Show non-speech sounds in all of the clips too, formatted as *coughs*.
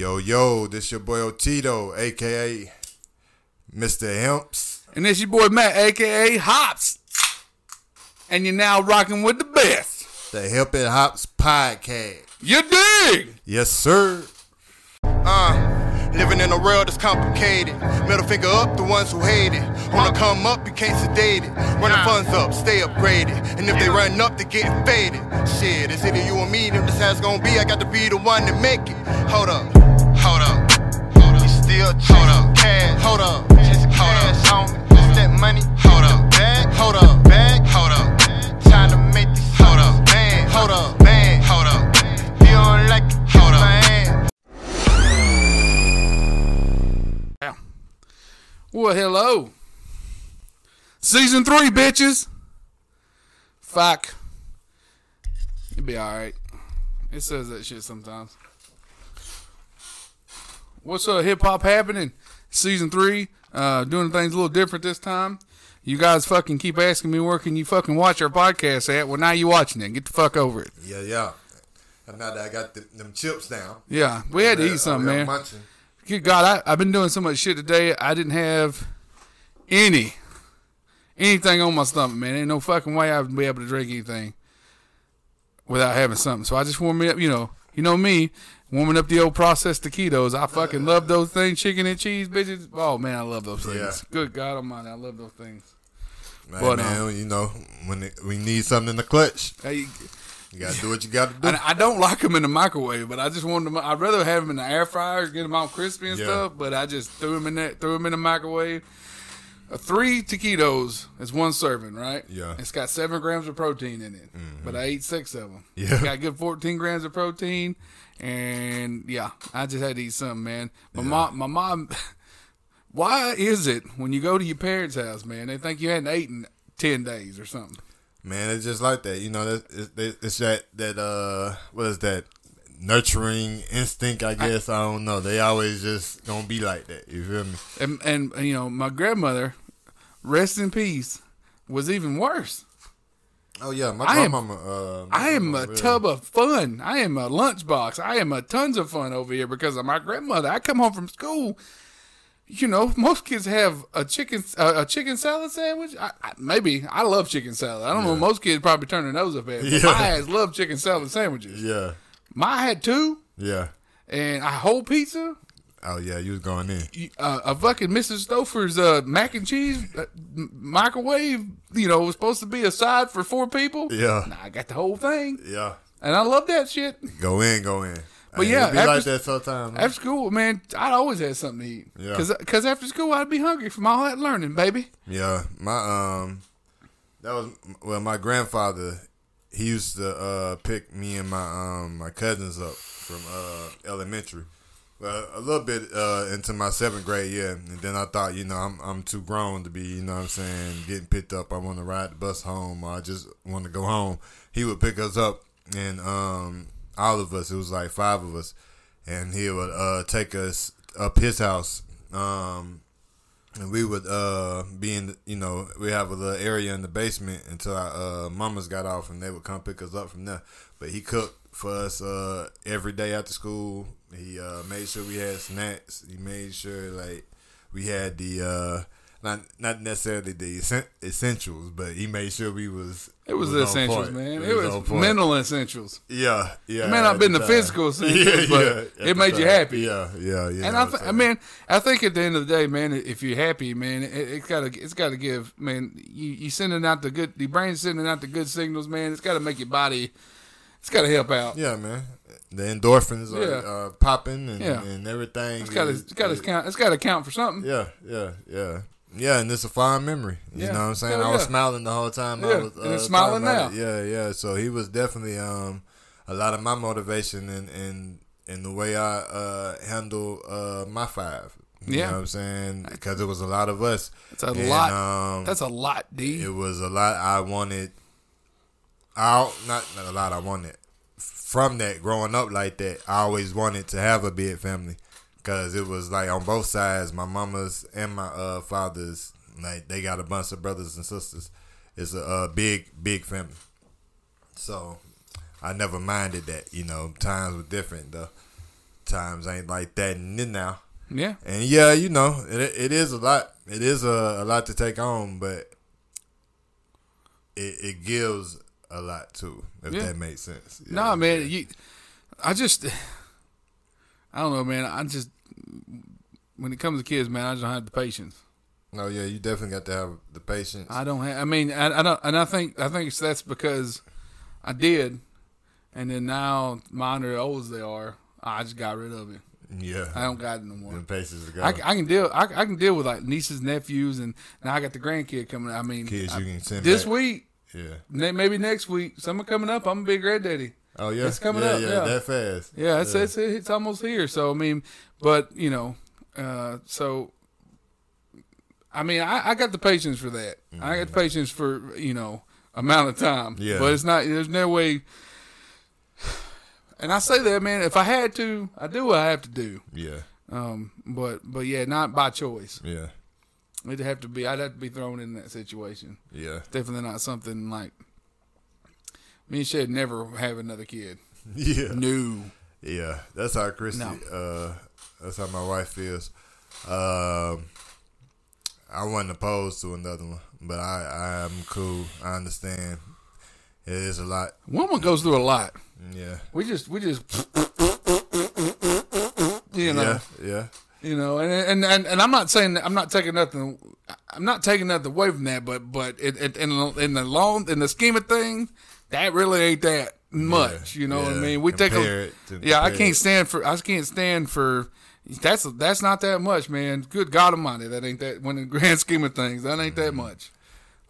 Yo, yo, this your boy Otito, aka Mr. Hemps. And this your boy Matt, aka Hops. And you're now rocking with the best. The Hemp and Hops Podcast. You dig? Yes, sir. Uh, living in a world that's complicated. Middle finger up, the ones who hate it. Wanna come up, you can't sedate it. Run the funds up, stay upgraded. And if they run up, they getting faded. Shit, it's either you or me, them this has gonna be. I got to be the one to make it. Hold up, hold up, hold up. We still hold up, cash, hold up, just hold cash, homie. Just uh-huh. that money, hold up, bag, hold up, bag, hold up. Time to make this, hold up, man, hold up, man, hold up. If you don't like it, hold up, man. Well, hello. Season three, bitches. Fuck. It'll be alright. It says that shit sometimes. What's up, hip hop happening? Season three. Uh, doing things a little different this time. You guys fucking keep asking me where can you fucking watch our podcast at? Well, now you watching it. Get the fuck over it. Yeah, yeah. And now that I got the, them chips down. Yeah, we had to eat something, I'm man. munching. Good God, I, I've been doing so much shit today. I didn't have any anything on my stomach, man. Ain't no fucking way I would be able to drink anything without having something. So I just warm me up, you know. You know me, warming up the old processed taquitos. I fucking love those things, chicken and cheese, bitches. Oh man, I love those things. Yeah. Good God Almighty, I love those things. Man, But, man, uh, you know, when it, we need something in the clutch, Hey, you gotta do what you gotta do. *laughs* And I don't like them in the microwave, but I just wanted them. I'd rather have them in the air fryer, get them all crispy and Yeah. stuff. But I just threw them in that, threw them in the microwave. Uh, three taquitos is one serving, right? Yeah. It's got seven grams of protein in it, but I ate six of them. Yeah. It's got a good fourteen grams of protein, and yeah, I just had to eat something, man. My mom, my mom. *laughs* Why is it when you go to your parents' house, man, they think you hadn't eaten ten days or something? Man, it's just like that. You know, that- it's, it's that that uh, what is that? Nurturing instinct, I guess. I, don't know. They always just gonna be like that. You feel me? and, and you know my grandmother rest in peace was even worse. Oh yeah, my I am- uh, my i am a tub of fun. I am a lunchbox. I am a tons of fun over here because of my grandmother. I come home from school you know most kids have a chicken uh, a chicken salad sandwich. I, I, maybe. I love chicken salad. I don't know most kids probably turn their nose up at it but Yeah. my ass love chicken salad sandwiches. Yeah, my had two. Yeah. and a whole pizza Oh yeah, you was going in. uh, a fucking Mrs. Stouffer's uh, mac and cheese uh, microwave, you know, was supposed to be a side for four people. Yeah. Nah, I got the whole thing, Yeah, and I love that shit. go in, go in. But Hey, yeah, be like after- that sometimes. After school, man, I'd always had something to eat. Yeah. Cause, cause after school, I'd be hungry from all that learning, baby. Yeah, my um, that was well, my grandfather. He used to uh pick me and my um my cousins up from uh elementary. A little bit uh into my seventh grade, yeah, and then I thought, you know, I'm I'm too grown to be, you know, what I'm saying, getting picked up. I want to ride the bus home, I just want to go home. He would pick us up, and um, all of us, it was like five of us, and he would uh take us up his house. Um, and we would uh be in the, you know we have a little area in the basement until our uh mamas got off and they would come pick us up from there but he cooked for us uh every day after school he uh made sure we had snacks he made sure like we had the uh not not necessarily the essentials but he made sure we was It was the essentials, man. It It was was mental essentials. yeah yeah It may not been the time. physical *laughs* essentials, but at it the made you happy. yeah yeah yeah And I, th- I mean, I think at the end of the day, man, if you're happy, man, it, it's gotta, it's gotta give, man. You, you sending out the good, the brain's sending out the good signals, man. It's gotta make your body, it's gotta help out. Yeah, man. The endorphins are Yeah. uh, popping and, Yeah. and everything. It's it's gotta count. It's gotta count for something. Yeah, yeah, yeah. Yeah, and it's a fond memory. You Yeah. know what I'm saying? I was yeah. smiling the whole time. I was, uh, and it's smiling now. it. Yeah, yeah. So he was definitely um a lot of my motivation and and and the way I uh handle uh my five. You Yeah. know what I'm saying? Because it was a lot of us. It's a And, lot. Um, That's a lot, D. it was a lot I wanted out not not a lot I wanted from that growing up like that I always wanted to have a big family because it was like on both sides my mama's and my uh father's like they got a bunch of brothers and sisters it's a, uh big big family so I never minded that you know times were different though times ain't like that now. Yeah. And yeah, you know, it, it is a lot. It is a, a lot to take on, but it, it gives a lot too, if Yeah. that makes sense. Yeah. No, man. You, I just, *sighs* I don't know, man. I just, when it comes to kids, man, I just don't have the patience. No, yeah, you definitely got to have the patience. I don't have. I mean, I, I don't, and I think, I think that's because I did, and then now mine are old as they are. I just got rid of it. yeah, I don't got it no more. the patience to go. I, I can deal. I, I can deal with like nieces, nephews, and now I got the grandkid coming. I mean, Kids I- you can send this back. week, Yeah. maybe next week, Summer coming up. I'm gonna be a granddaddy. Oh yeah, It's coming yeah, up, Yeah, yeah. that fast. Yeah, it's it's it's almost here. So I mean, but you know, uh, so I mean, I, I got the patience for that. I got the patience for you know amount of time. Mm-hmm. Yeah. but it's not. There's no way. And I say that, man. If I had to, I do what I have to do. Yeah, Um, but but yeah, not by choice. yeah, It'd have to be. I'd have to be thrown in that situation. yeah, Definitely not something like. Me and Shed never have another kid. *laughs* yeah. No. Yeah, that's how Christy. No. Uh, that's how my wife feels. Um, I wasn't opposed to another one, but I, I am cool. I understand. It is a lot. Woman goes through a lot. Yeah. We just we just *laughs* you know Yeah. Yeah. You know and, and and and I'm not saying that I'm not taking nothing I'm not taking nothing away from that but but it, it, in the- in the long in the scheme of things that really ain't that much you know what I mean? We take a yeah I can't stand for I can't stand for that's that's not that much man. Good God Almighty that ain't that when in the grand *laughs* scheme of things that ain't that much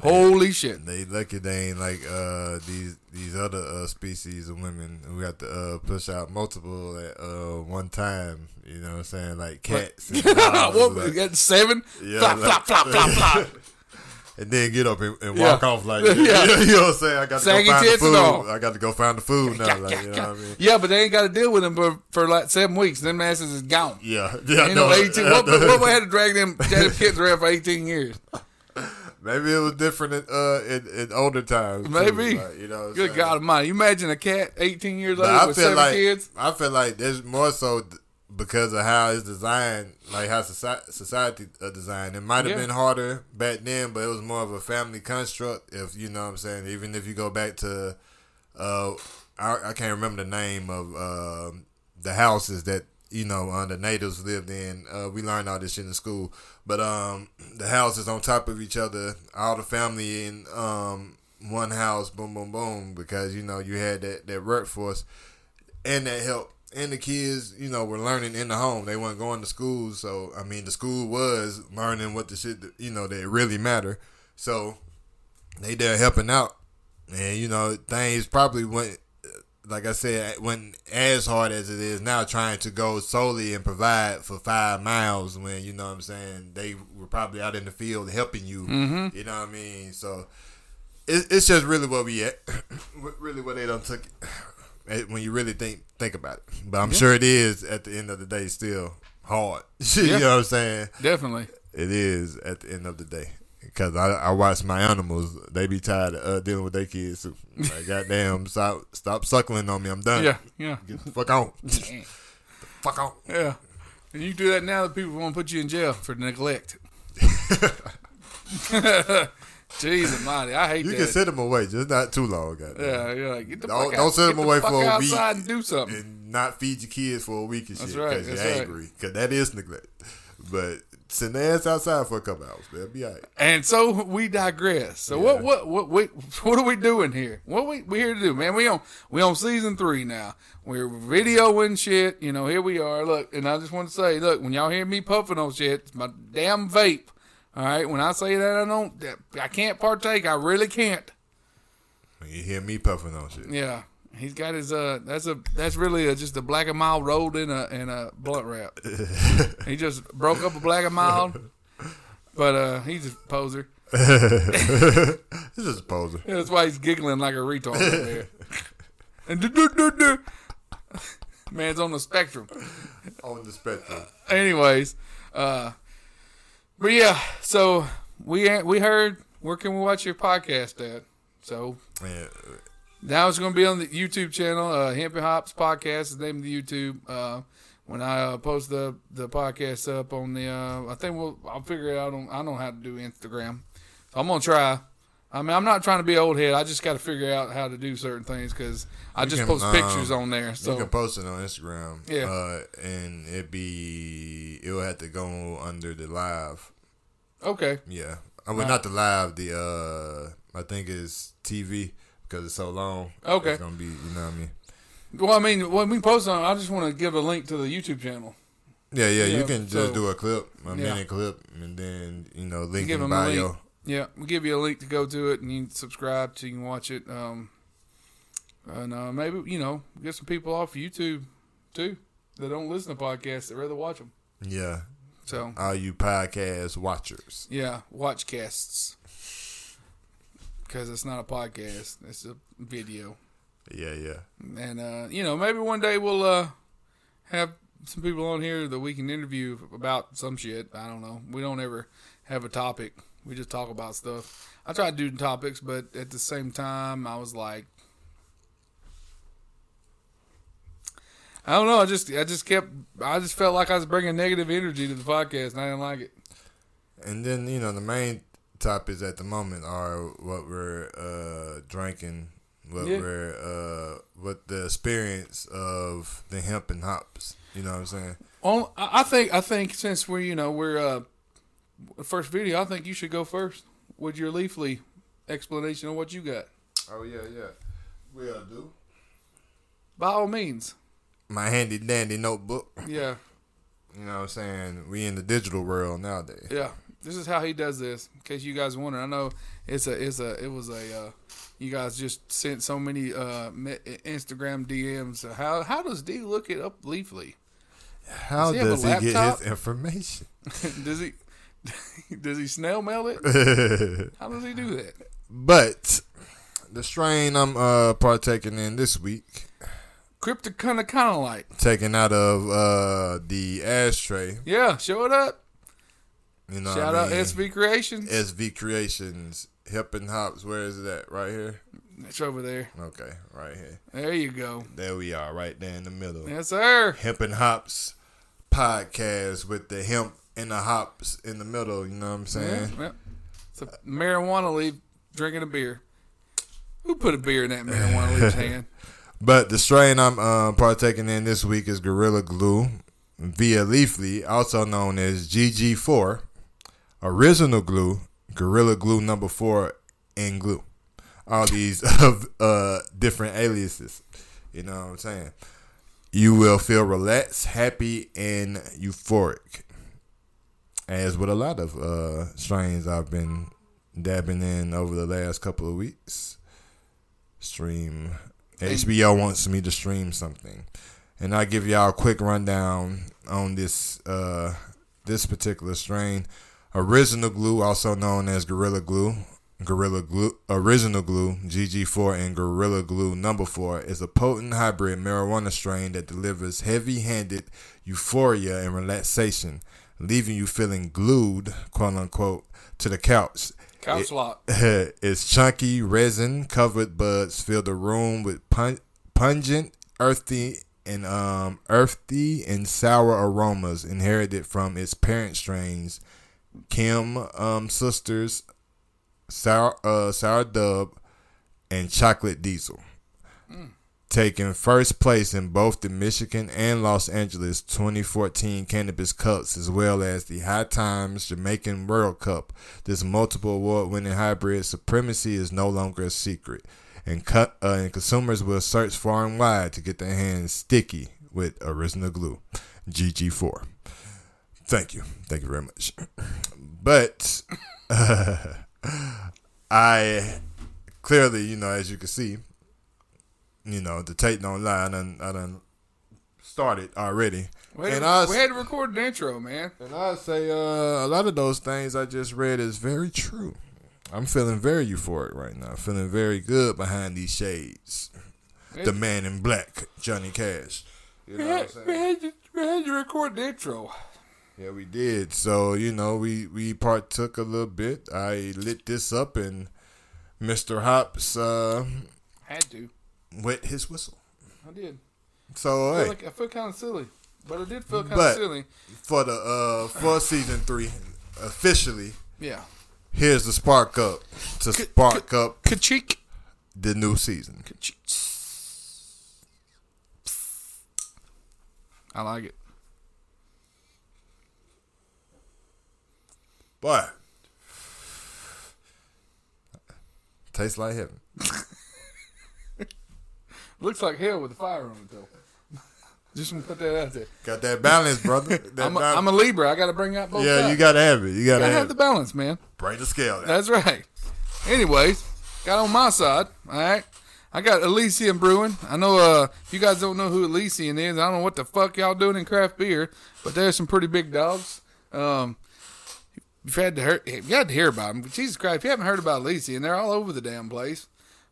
holy shit They lucky they ain't like uh these these other uh species of women who have to uh push out multiple at uh one time. You know what I'm saying? Like cats. *laughs* And, what like- got seven Yeah, flop like- flop flop flop flop *laughs* and then get up and, and Yeah. walk off like *laughs* Yeah. you know what I'm saying? I got to Saggy go find the food. I got to go find the food now. Like, you know what I mean? Yeah, but they ain't got to deal with them for, for like seven weeks. Them asses is gone. Yeah, yeah. You know, no, eighteen. What, what we had to drag them, drag them kids around for eighteen years? Maybe it was different in, uh, in, in older times. Maybe. like, you know. Good saying? God Almighty! You imagine a cat, eighteen years But old I with feel seven like kids. I feel like there's more so because of how it's designed, like how society, society uh, designed. It might have Yeah. been harder back then, but it was more of a family construct. If you know what I'm saying, even if you go back to, uh, I, I can't remember the name of um the houses that you know uh, the natives lived in. Uh, we learned all this shit in school, but um, the houses on top of each other, all the family in um one house, boom, boom, boom, because you know you had that that workforce and that help. And the kids, you know, were learning in the home. They weren't going to school, so I mean, the school was learning what the shit, you know, that really matter. So they there helping out, and you know, things probably went, like I said, went as hard as it is now, trying to go solely and provide for five miles when you know what I'm saying they were probably out in the field helping you. Mm-hmm. You know what I mean? So it, it's just really what we at, *coughs* really where they don't took it eh, when you really think think about it. But I'm sure it is at the end of the day still hard. *laughs* you Yeah. know what I'm saying? Definitely. It is at the end of the day. Because I, I watch my animals, they be tired of uh, dealing with their kids. too. Like, *laughs* goddamn, stop stop suckling on me. I'm done. Yeah, yeah, Get the fuck on. *laughs* fuck on. yeah. And you do that now, the people won't put you in jail for neglect. *laughs* Jesus, Almighty, I hate You that. can send them away, just not too long. Goddamn. yeah, yeah. Like, get the Don't- fuck don't out. send them the away fuck for a week. outside and do something. and not feed your kids for a week and That's shit right, because you're right. angry. Because that is neglect. But send their ass outside for a couple hours. They'll be all right. And so we digress. So what what what what what are we doing here? What we we here to do, man? We on we on season three now. We're videoing shit. You know, here we are. Look, and I just want to say, look, when y'all hear me puffing on shit, it's my damn vape. All right, when I say that I don't, I can't partake. I really can't. When you hear me puffing on shit. Yeah, he's got his uh. That's a that's really a, just a black and mild rolled in a in a blunt wrap. *laughs* he just broke up a black and mild, but uh, he's a poser. *laughs* This is a poser. Yeah, that's why he's giggling like a retard over there. And do, do, do, do. man's on the spectrum. On the spectrum. Anyways, uh, but yeah, so we we heard where can we watch your podcast at? So Yeah. Now it's going to be on the YouTube channel. Uh, Hemp and Hops podcast is the name of the YouTube. Uh, when I uh, post the the podcast up on the, uh, I think we'll I'll figure it out. On, I know how to do Instagram, so I'm gonna try. I mean, I'm not trying to be old head. I just got to figure out how to do certain things because I You just can, post um, pictures on there. you can post it on Instagram. Yeah. Uh, and it be it will have to go under the live. okay, Yeah. I mean, Right. not the live. The uh, I think it's TV because it's so long. Okay. It's gonna be. You know what I mean? well, I mean, when we post on, I just want to give a link to the YouTube channel. Yeah, yeah. Yeah, you can just so- do a clip, a Yeah. minute clip, and then you know link Give in them a link. Yeah, we'll give you a link to go to it, and you can subscribe so you can watch it. Um, and uh, maybe you know get some people off YouTube too that don't listen to podcasts that rather watch them. Yeah. So All you podcast watchers. yeah, watch casts because it's not a podcast; it's a video. Yeah, yeah. And uh, you know, maybe one day we'll uh, have some people on here that we can interview about some shit. I don't know. We don't ever have a topic. We just talk about stuff. I try to do topics, but at the same time, I was like, I don't know. I just, I just kept, I just felt like I was bringing negative energy to the podcast, and I didn't like it. And then you know the main topics at the moment are what we're uh, drinking, what Yeah. we're uh, what the experience of the hemp and hops. You know what I'm saying? On, I think, I think since we're, you know, we're uh, first video, I think you should go first with your Leafly explanation of what you got. Oh yeah, yeah. We'll do. By all means, My handy dandy notebook. yeah, You know what I'm saying? We in the digital world nowadays. yeah. This is how he does this. In case you guys wonder, I know it's a, it's a, it was a. Uh, you guys just sent so many uh, Instagram DMs. How how does D look it up Leafly? How Does he does he get his information? *laughs* does he *laughs* does he snail mail it? *laughs* How does he do that? but the strain I'm uh, partaking in this week, Crypto kind of kind of like taken out of uh, the ashtray. yeah. Show it up. You know, Shout out mean? SV Creations. SV Creations, Hip and Hops. Where is it at? Right here. It's over there. Okay, right here. There you go. There we are, right there in the middle. Yes, sir. Hemp and Hops podcast with the hemp and the hops in the middle. You know what I'm saying? Yeah, yeah. It's a marijuana leaf drinking a beer. Who put a beer in that marijuana leaf's *laughs* hand? But the strain I'm uh, partaking in this week is Gorilla Glue via Leafly, also known as GG4, Original Glue, Gorilla Glue number four, and Glue. All these *laughs* of uh, different aliases. You know what I'm saying? You will feel relaxed, happy, and euphoric. As with a lot of uh, strains I've been dabbing in over the last couple of weeks. Stream HBO wants me to stream something, and I'll give y'all a quick rundown on this uh, this particular strain. Original Glue, also known as Gorilla Glue, Gorilla Glue, Original Glue, GG4, and Gorilla Glue Number Four, is a potent hybrid marijuana strain that delivers heavy-handed euphoria and relaxation, leaving you feeling glued, quote unquote, to the couch. Couch It- lock. *laughs* its chunky resin covered buds fill the room with pun- pungent, earthy, and um, earthy and sour aromas inherited from its parent strains, Chem um, Sisters, Sour uh, Sour Dubb, and Chocolate Diesel. Taking first place in both the Michigan and Los Angeles 2014 Cannabis Cups, as well as the High Times Jamaican World Cup. This multiple award winning hybrid supremacy is no longer a secret, and, cut, uh, and consumers will search far and wide to get their hands sticky with original glue. GG4. Thank you. Thank you very much. But *laughs* I clearly, you know, as you can see, you know, the tape don't lie. I done, I done started already. We had, and to, I, we had to record an intro, man. and I say uh, a lot of those things I just read is very true. I'm feeling very euphoric right now. Feeling very good behind these shades. The man in black, Johnny Cash. You We know what I'm had, saying? we, had to, we had to record the intro. Yeah, we did. So you know, we we partook a little bit. I lit this up, and Mister Hops uh, Had to. wet his whistle. I did. So I feel, hey, like, I feel kind of silly, but I did feel kind of silly. for the uh for season three, officially, Yeah. here's the spark up to spark up Kachik. the new season. Kachik. I like it. Boy, tastes like heaven. *laughs* Looks like hell with the fire on it though. *laughs* Just want to put that out there. Got that balance, brother. *laughs* That I'm a, balance. I'm a Libra. I got to bring out both yeah, sides. you gotta have it. You gotta, gotta have, have the balance, man. Bring the scale. down. That's right. Anyways, got on my side. All right. I got Elysian Brewing. I know uh, if you guys don't know who Elysian is, I don't know what the fuck y'all doing in craft beer, but there's some pretty big dogs. Um, you've had to hear, you had to hear about them. Jesus Christ, if you haven't heard about Elysian, they're all over the damn place.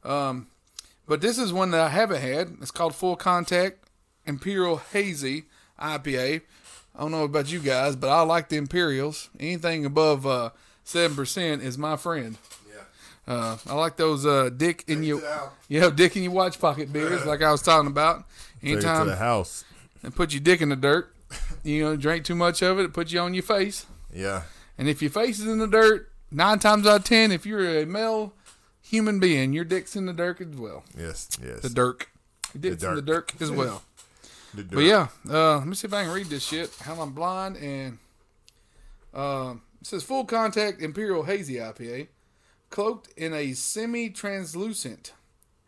Um, but this is one that I haven't had. It's called Full Contact Imperial Hazy IPA. I don't know about you guys, but I like the Imperials. Anything above uh, seven percent is my friend. Yeah. Uh, I like those uh, dick in Take it your to the house. yeah dick in your watch pocket beers, like I was talking about. Take it to Anytime the house. and put your dick in the dirt, you *laughs* know, drink too much of it, it puts you on your face. Yeah. And if your face is in the dirt, nine times out of ten, if you're a male human being, your dick's in the dirt as well. Yes. Yes. The dirt. Your dick's in the dirt. as well. *laughs* The But yeah, uh, let me see if I can read this shit. Hell, I'm blind and uh, it says full contact Imperial Hazy IPA, cloaked in a semi-translucent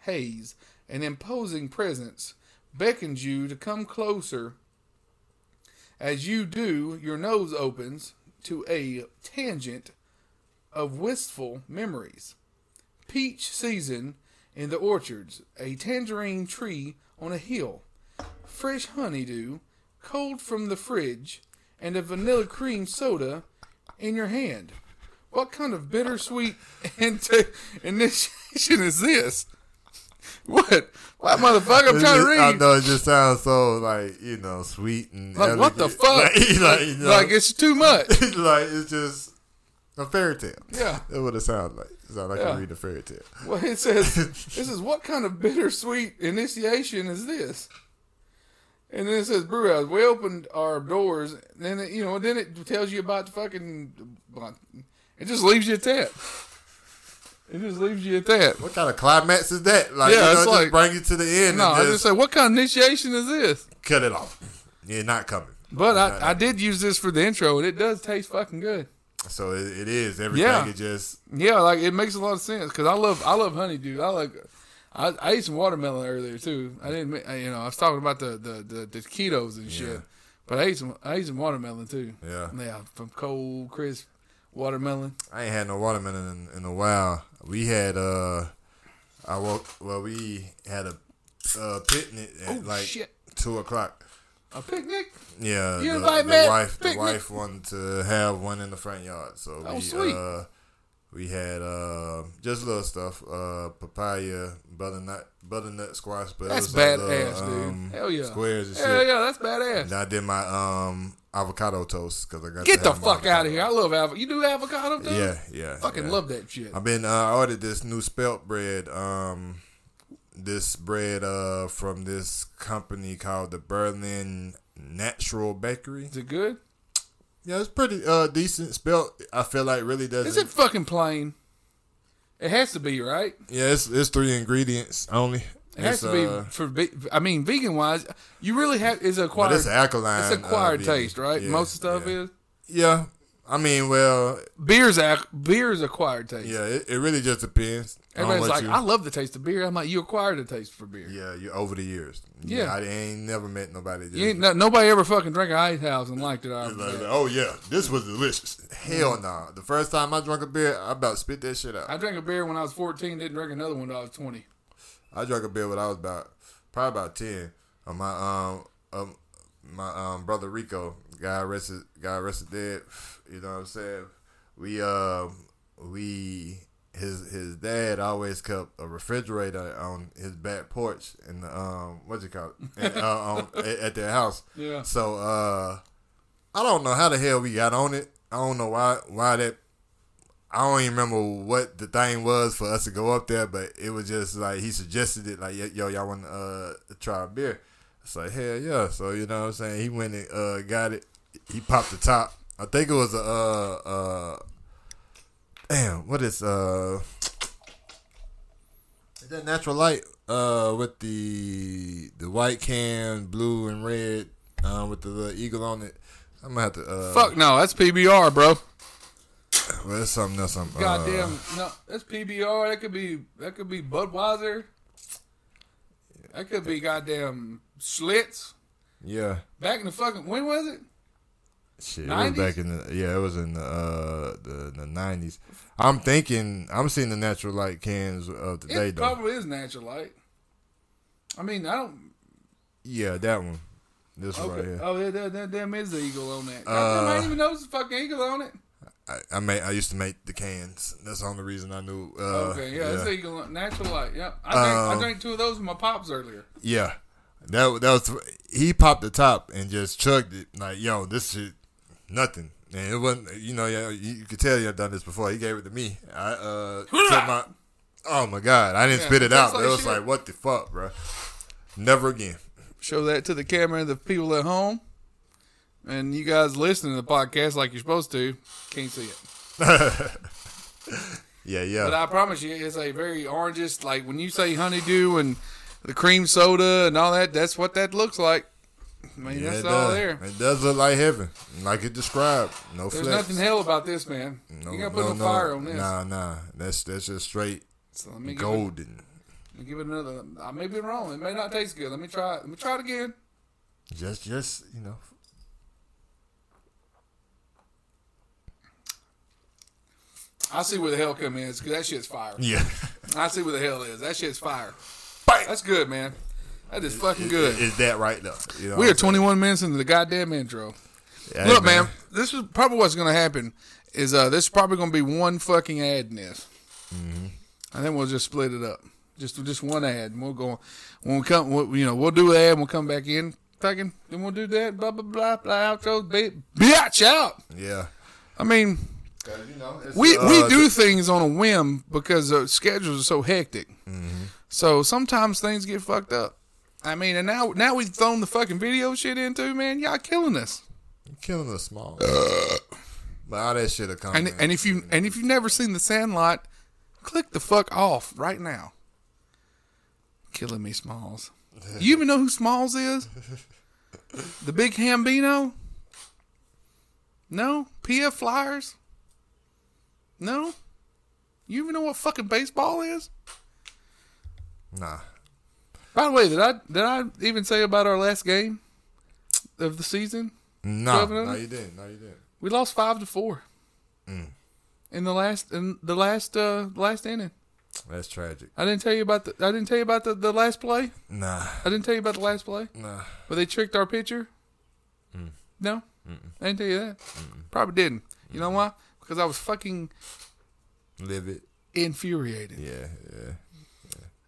haze, an imposing presence beckons you to come closer. As you do, your nose opens to a tangent of wistful memories. Peach season in the orchards, a tangerine tree on a hill fresh honeydew, cold from the fridge, and a vanilla cream soda in your hand. What kind of bittersweet *laughs* initiation is this? What? What motherfucker? I'm trying to just- I know it just sounds so like you know sweet and Like what the fuck? *laughs* Like, like, you know, Like it's too much. *laughs* like it's just a fairy tale. Yeah. That's what it sounds like. It sounds like Yeah. I read a fairy tale. Well, it says *laughs* this is what kind of bittersweet initiation is this? And then it says brew house. We opened our doors, and then it, you know, then it tells you about the fucking. It just leaves you at that. It just leaves you at that. What kind of climax is that? Like, Yeah, you know, it's just like- bring you to the end No, and I just, just say, what kind of initiation is this? cut it off. You're not coming. But Not- I, I did use this for the intro, and it does taste fucking good. So it, it is everything. Yeah. It just Yeah, like it makes a lot of sense because I love I love honeydew. I like I, I ate some watermelon earlier too. I didn't you know I was talking about the the the, the ketos and shit, Yeah. but I ate some I ate some watermelon too. yeah. Yeah, from cold crisp watermelon. I ain't had no watermelon in, in a while. We had uh, I woke well we had a uh, picnic at Oh, like shit. two o'clock. A picnic. Yeah, You the, invite the wife the wife wanted to have one in the front yard, so Oh, we sweet. uh we had uh just little stuff, uh papaya, butternut butternut squash, but That's was like badass, little, dude. um, Hell yeah. squares and Hell shit. yeah, that's badass. And I did my um avocado toast because I got Get the fuck out of here. I love avocado. You do avocado toast? Yeah, yeah. Fucking yeah. love that shit. I've been uh, I ordered this new spelt bread. Um, this bread uh from this company called the Berlin Natural Bakery. Is it good? Yeah, it's pretty uh decent. Spelt I feel like really doesn't. Is it fucking plain? It has to be, right? Yeah, it's it's three ingredients only. It has to be uh, for. I mean, vegan wise, you really have is acquired. it's alkaline. It's acquired uh, taste, right? yeah, Most stuff yeah. is Yeah, I mean, well, beer's ac- beer's acquired taste. yeah, it, it really just depends. Everybody's like, you- I love the taste of beer. I'm like, you acquired a taste for beer. yeah, you over the years. Yeah. I ain't never met nobody. You ain't, no, nobody ever fucking drank a Icehouse and liked it. Like, oh yeah, this was delicious. Hell nah. The first time I drank a beer, I about spit that shit out. I drank a beer when I was 14. Didn't drink another one until I was 20. I drank a beer when I was about probably about ten. Uh, my um um my um brother Rico, guy arrested guy arrested dead. You know what I'm saying? We uh we his his dad always kept a refrigerator on his back porch in the um what's it called *laughs* uh, on, at, at their house. Yeah. So uh I don't know how the hell we got on it. I don't know why why that I don't even remember what the thing was for us to go up there, but it was just like he suggested it, like, yo, y'all want to uh, try a beer? It's like, hell yeah. So, you know what I'm saying? He went and uh, got it. He popped the top. I think it was a, uh, uh, damn, what is, uh, is that natural light, uh, with the, the white can, blue and red, uh, with the little eagle on it. I'm gonna have to, uh, Fuck no, that's PBR, bro. Well, that's something else. I'm, uh, Goddamn, no, that's PBR. That could be that could be Budweiser. That could be goddamn Schlitz. Yeah. Back in the fucking when was it? Shit, it was back in the yeah, it was in the uh the the nineties. I'm thinking I'm seeing the natural light cans of today It though. probably is natural light. I mean, I don't. yeah, that one. This one right Okay. here. Oh, yeah, that, that damn is the eagle on that. Goddamn, I didn't even notice the fucking eagle on it. I, I made I used to make the cans. That's the only reason I knew. Uh, Okay, yeah, it's yeah. eagle on- natural light. Yep, I drank, I Um, drank two of those with my pops earlier. Yeah. That that was he popped the top and just chugged it like yo this shit nothing and it wasn't you know yeah, you, you could tell you had done this before he gave it to me I uh took *laughs* my oh my god I didn't Yeah, spit it it out like it was shit. like what the fuck bro never again Show that to the camera and the people at home, and you guys listening to the podcast like you're supposed to can't see it. *laughs* yeah yeah But I promise you, it's a very orangish. Like when you say honeydew and the cream soda and all that, that's what that looks like. I mean, Yeah, that's it all does. there. It does look like heaven, like it described. No There's flex. nothing hell about this, man. no, you gotta put no, fire on this. Nah, nah. That's that's just straight So let me give it, golden. let me give it another. I may be wrong. It may not taste good. Let me try. Let me try it again. Just just you know. I see where the hell come in. It's 'cause that shit's fire. Yeah. I see where the hell is. That shit's fire. Bam! That's good, man. That is fucking good. Is that right though? You know We are 21 minutes into the goddamn intro. Hey, Look, man, this is probably what's going to happen. Is uh, this is probably going to be one fucking ad in this, Mm-hmm. and then we'll just split it up, just just one ad, and we'll go when we come. We'll, you know, we'll do that, and we'll come back in, fucking, then we'll do that, blah blah blah blah. Outro, bi- bitch out. Yeah. I mean, You know, it's, we uh, we do things on a whim because uh, schedules are so hectic. Mm-hmm. So sometimes things get fucked up. I mean, and now now we've thrown the fucking video shit into man. Y'all killing us. killing the small. but all that shit will come. And and if you and if you've never seen the Sandlot, click the fuck off right now. Killing me, Smalls. *laughs* You even know who Smalls is? The big Hambino? No? PF Flyers? No? You even know what fucking baseball is? nah. By the way, did I did I even say about our last game of the season? No, no, you didn't. No, you didn't. We lost five to four in the last in the last uh last inning. That's tragic. I didn't tell you about the I didn't tell you about the, the last play. Nah, I didn't tell you about the last play nah. where they tricked our pitcher. No, I didn't tell you that. Probably didn't. You know why? Because I was fucking Live it. infuriated. Yeah, yeah.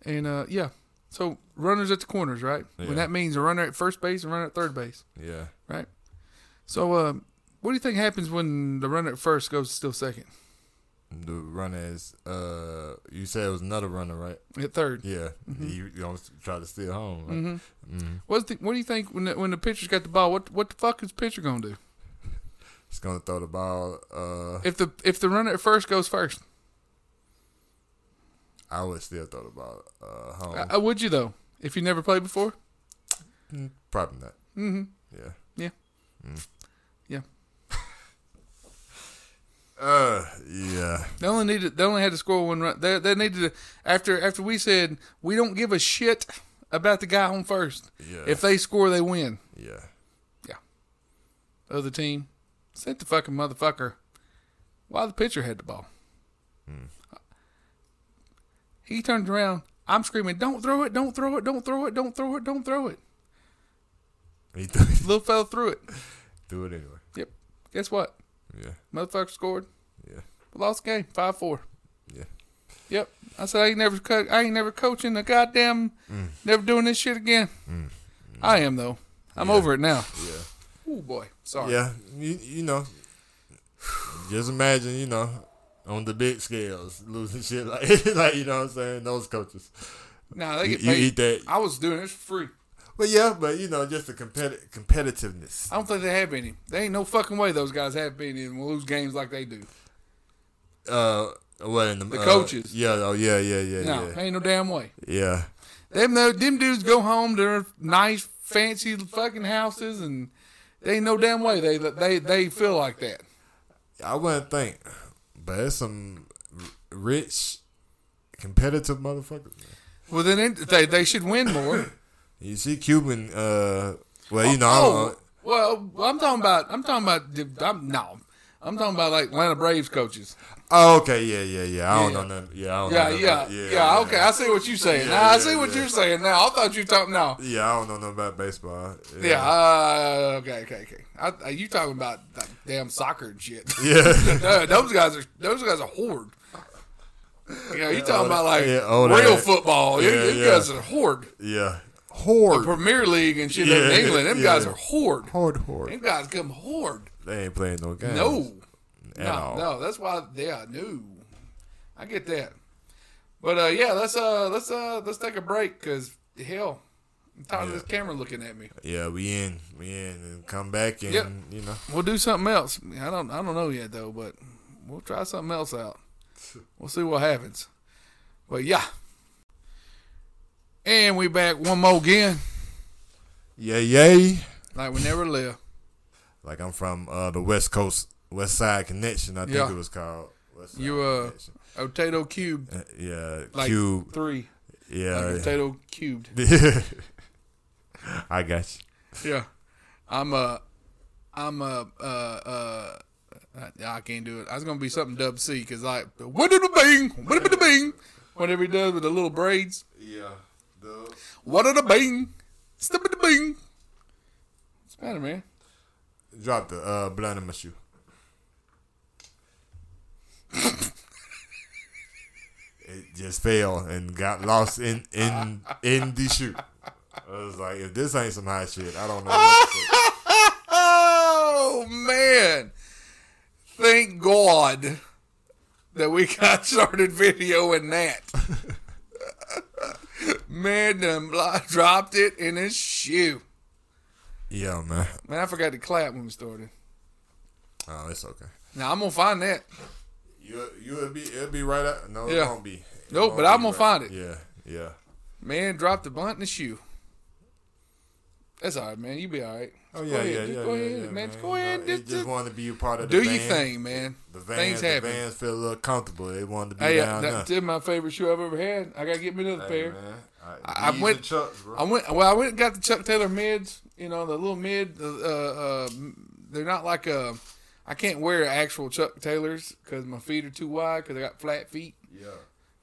And uh, yeah, so runners at the corners, right? Yeah. When that means a runner at first base and runner at third base, Yeah. right? So uh, what do you think happens when the runner at first goes still second The runner is, uh, you said it was another runner, right? at third? Yeah. He you know, try to steal home. Right? Mm-hmm. What's the, what do you think when the, when the pitcher's got the ball? What what the fuck is the pitcher gonna do He's gonna throw the ball. Uh, if the if the runner at first goes first? I would still throw the ball uh, home. Uh, would you though? If you never played before? Mm, Probably not. Mm-hmm. Yeah. Yeah. Yeah. *laughs* Uh, yeah. They only needed. They only had to score one run. They, they needed to after after we said we don't give a shit about the guy on first. Yeah. If they score, they win. Yeah. Yeah. Other team sent the fucking motherfucker while the pitcher had the ball. Hmm. He turned around. I'm screaming, "Don't throw it! Don't throw it! Don't throw it! Don't throw it! Don't throw it!" He threw it, Little fella threw it. *laughs* threw it anyway. Yep. Guess what? Yeah. Motherfucker scored. Yeah. Lost the game five four. Yeah. Yep. I said I ain't never co- I ain't never coaching the goddamn mm. never doing this shit again. Mm. I am though. I'm Yeah. over it now. Yeah. Oh boy. Sorry. Yeah. You, you know, just imagine, you know, on the big scales, losing shit like *laughs* like you know what I'm saying. Those coaches. Nah, they You, get you paid. eat that, I was doing for free. but yeah, but you know, just the competi- competitiveness. I don't think they have any. They ain't no fucking way those guys have any and lose games like they do. Uh, what in the, The uh, coaches. Yeah, oh yeah, yeah, yeah, No, yeah, ain't no damn way. yeah. Them no- them dudes go home to their nice, fancy fucking houses, and they ain't no damn way they they they feel like that. I wouldn't think, but it's some rich, competitive motherfuckers. Well, then they they, they should win more. You see, Cuban. Uh, well, you know, oh, well, I'm talking about I'm talking about I'm, no, I'm talking about like Atlanta Braves coaches. Oh, okay, yeah, yeah, yeah. I don't Yeah. know nothing. Yeah, I don't Yeah, know nothing yeah, about- yeah, Okay, I see what you're saying. Yeah, now I see what yeah. you're saying. Now I thought you talking now. Yeah, I don't know nothing about baseball. Yeah. Uh, okay. Okay. Okay. I, I, you talking about like, damn soccer and shit? *laughs* yeah. *laughs* No, those guys are those guys are horde. Yeah, You talking about like yeah, real that- football. You, yeah, you yeah. guys are horde. yeah. The Horde. Premier League and shit Yeah, in England. Them yeah. guys are horde. Horde, horde. Them guys come horde. They ain't playing no games. No. At no, all. no. That's why. they are new. I get that. But uh, yeah, let's uh, let's uh, let's take a break because hell, I'm tired of this camera looking at me. Yeah, we in. We in. And come back and, Yep. you know. We'll do something else. I don't I don't know yet though, but we'll try something else out. *laughs* We'll see what happens. But yeah. And we back one more again, Yay, yay. like we never left. Like I'm from uh, the West Coast, West Side Connection, I think Yeah. it was called. West Side You, uh, Connection. Potato cubed, Uh, yeah, like Cube. three, Yeah. like potato cubed. *laughs* I got you. Yeah, I'm a, I'm a, uh, uh, I can't do it. I was gonna be something dub C because like what did the bing, what did the bing, whatever he does with the little braids. Yeah. The, What are the bing? Step the bing. What's the matter, man? Drop the uh, blood in my shoe. it just fell and got lost in in in the shoe. I was like, if this ain't some high shit, I don't know. What to say. Oh man! Thank God that we got *laughs* started videoing that. *laughs* man, done dropped it in his shoe. Yeah, man. Man, I forgot to clap when we started. Oh, it's okay. Now I'm gonna find that. You you will be it'll be right up. No, it won't be. It Nope, won't but I'm gonna find it. Yeah, yeah. Man dropped the blunt in the shoe. That's all right, man. You be all right. Oh yeah, ahead. yeah, Just yeah, go yeah, ahead, yeah, man. Just go ahead. know, Just, it just just wanted to be a part of the do van. your thing, man. The Things vans, the happen. vans feel a little comfortable. They wanted to be Hey, down that's my favorite shoe I've ever had. I gotta get me another Hey, pair. man. I- I went- Chucks. I went. Well, I went and got the Chuck Taylor mids. You know, the little mid. Uh, uh, they're not like a. I can't wear actual Chuck Taylors because my feet are too wide because I got flat feet. yeah.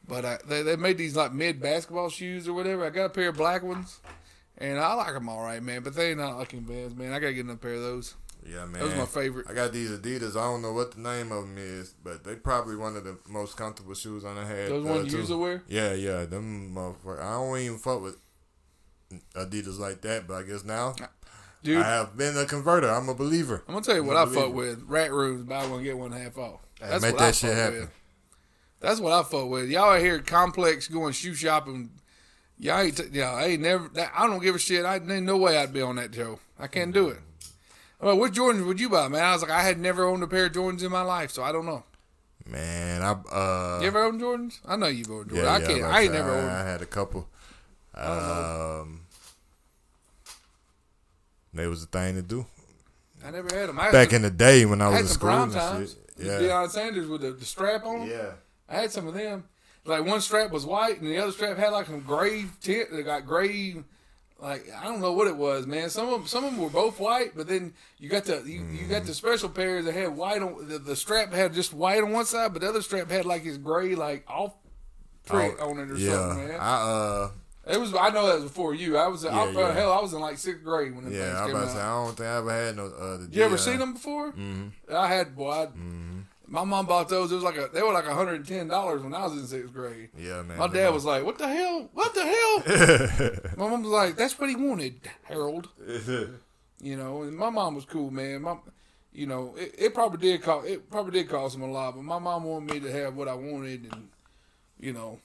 But I, they they made these like mid basketball shoes or whatever. I got a pair of black ones, and I like them all right, man. But they ain't not looking bad, man. I gotta get another pair of those. Yeah, man. Those are my favorite. I got these Adidas. I don't know what the name of them is, but they probably one of the most comfortable shoes I done had. Those uh, ones you used to wear. Yeah, yeah. Them motherfuckers. I don't even fuck with Adidas like that, but I guess now Dude, I have been a converter. I'm a believer. I'm gonna tell you what I fuck with. Rack Rooms, buy one get one half off. Hey, That's make what that I shit fuck happen. with. That's what I fuck with. Y'all out here complex going shoe shopping. Y'all ain't, t- y'all, I ain't never. That, I don't give a shit. I ain't no way I'd be on that show. I can't do it. Well, what Jordans would you buy, man? I was like, I had never owned a pair of Jordans in my life, so I don't know. Man, I uh You ever owned Jordans? I know you've owned Jordans. yeah, I yeah, can't. I ain't never owned. I had a couple. Um, they was a thing to do I never had them. I had back some, in the day when I I was in school prime and times. shit. Yeah, Deion Sanders with the, the strap on. yeah. I had some of them. Like one strap was white, and the other strap had like some gray tint. They got gray, like I don't know what it was, man. Some of them, some of them were both white, but then you got the you, you got the special pairs that had white on the, the strap had just white on one side, but the other strap had like this gray like off print Oh, on it or yeah. something, man. I uh it was I know that was before you. I was I, Yeah, yeah. hell I was in like sixth grade when the yeah. things I was came about out. to say I don't think I ever had no uh. The you ever seen them before? Mm-hmm. I had boy. I, My mom bought those. It was like a they were like hundred and ten dollars when I was in sixth grade. Yeah, man. My dad was like, "What the hell? What the hell?" *laughs* my mom was like, "That's what he wanted, Harold." *laughs* You know, and my mom was cool, man. My, you know, it, it probably did cost it probably did cost him a lot. But my mom wanted me to have what I wanted, and you know,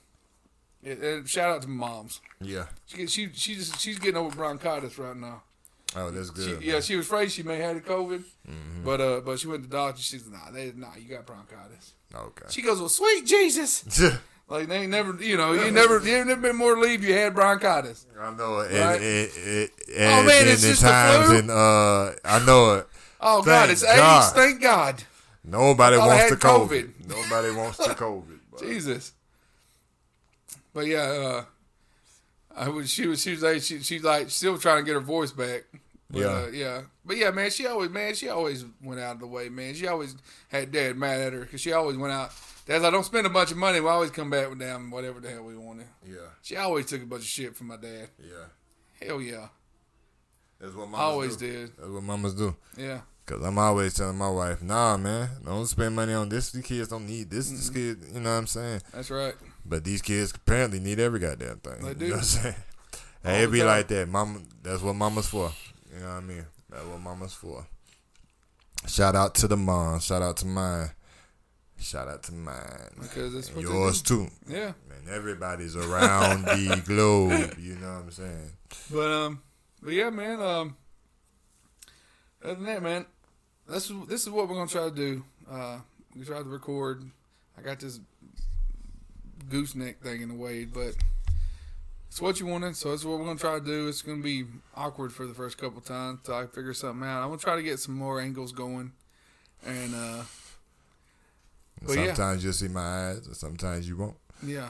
it, and shout out to moms. Yeah. She she she just she's getting over bronchitis right now. Oh, that's She, good. yeah, she was afraid she may have the COVID, but uh, but she went to the doctor. She said, "Nah, they, nah, you got bronchitis." okay. She goes, "Well, sweet Jesus." *laughs* Like they ain't never, you know, you never, you never been more relieved you had bronchitis. I know it. Right? It, it, it, Oh, man, and it's in just the times flu? and uh, I know it. Oh God, Thank it's God. AIDS. Thank God. Nobody wants had the COVID. COVID. *laughs* Nobody wants the COVID. but- Jesus. But yeah, uh, I was. She was. She was. Like, she. She's like still trying to get her voice back. But, Yeah. uh, yeah. But yeah, man. She always, man. She always went out of the way, man. She always had dad mad at her because she always went out. Dad's like, don't spend a bunch of money. We always come back with damn whatever the hell we wanted. Yeah, She always took a bunch of shit from my dad. yeah. Hell yeah, That's what I mamas always do. did. That's what mamas do. Yeah. Cause I'm always telling my wife, nah, man, don't spend money on this. These kids don't need this. This kid, you know what I'm saying? That's right. But these kids apparently need every goddamn thing. They You do. know what I'm saying? All Hey, it be time. like that. Mama, that's what mama's for. You know what I mean? That's what mama's for. Shout out to the mom. Shout out to mine. Shout out to mine. Because And they yours too. Yeah. Man, everybody's around the *laughs* globe. You know what I'm saying? But um, but yeah, man. Um, other than that, man, this is this is what we're gonna try to do. Uh, we try to record. I got this gooseneck thing in the way, but it's what you wanted, so that's what we're gonna try to do. It's gonna be awkward for the first couple times till I figure something out. I'm gonna try to get some more angles going, and uh, But yeah. sometimes you'll see my eyes, and sometimes you won't. yeah,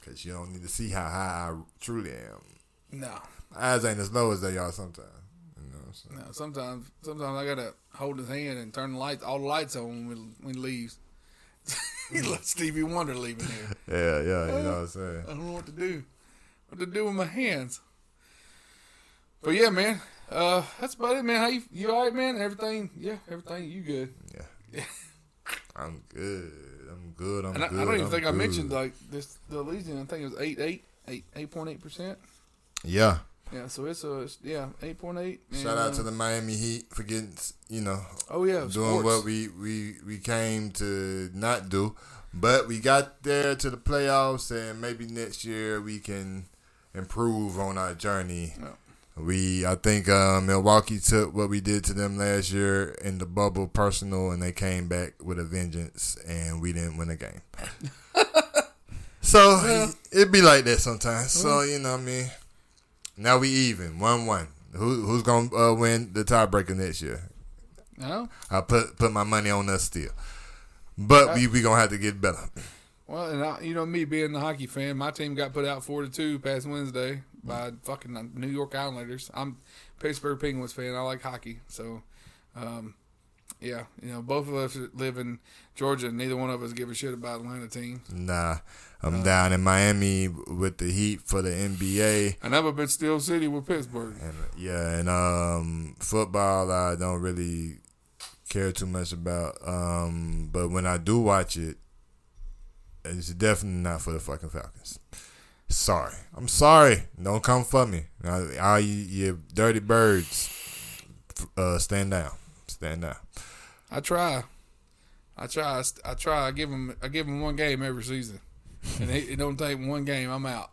Because you don't need to see how high I truly am. no, My eyes ain't as low as they are sometimes. You know what I'm saying? no. Sometimes, sometimes I gotta hold his hand and turn the lights, all the lights on when we, when he leaves. *laughs* he let Stevie Wonder leaving here. *laughs* Yeah, yeah, you know what I'm saying? I don't know what to do. What to do with my hands. But yeah, man. Uh, that's about it, man. How you you all right, man? Everything, yeah, everything. You good? Yeah. I'm good. I'm good. I'm And I, good. I don't even I'm think I mentioned like this. The Elysian, I think it was eight eight eight eight point eight percent. Yeah. Yeah, so it's a it's, yeah eight point eight. Shout out to the Miami Heat for getting, you know, oh yeah doing sports. what we, we, we came to not do. But we got there to the playoffs, and maybe next year we can improve on our journey. Yeah. We, I think uh, Milwaukee took what we did to them last year in the bubble personal, and they came back with a vengeance, and we didn't win a game. *laughs* so Yeah. it be like that sometimes. So you know, what I mean, now we even one one. Who who's gonna uh, win the tiebreaker next year? No, I put put my money on us still, but we we gonna have to get better. Well, and I, you know me being the hockey fan, my team got put out four to two past Wednesday by fucking New York Islanders. I'm Pittsburgh Penguins fan. I like hockey, so um, yeah, you know both of us live in Georgia. and Neither one of us give a shit about Atlanta teams. Nah, I'm down in Miami with the Heat for the NBA, I never been Steel City with Pittsburgh. and yeah, and um, football I don't really care too much about. Um, but when I do watch it, it's definitely not for the fucking Falcons. Sorry, I'm sorry. Don't come for me. All you, you dirty birds, uh, stand down, stand down. I try. I try. I try. I give them. I give them one game every season, and it, it don't take one game. I'm out.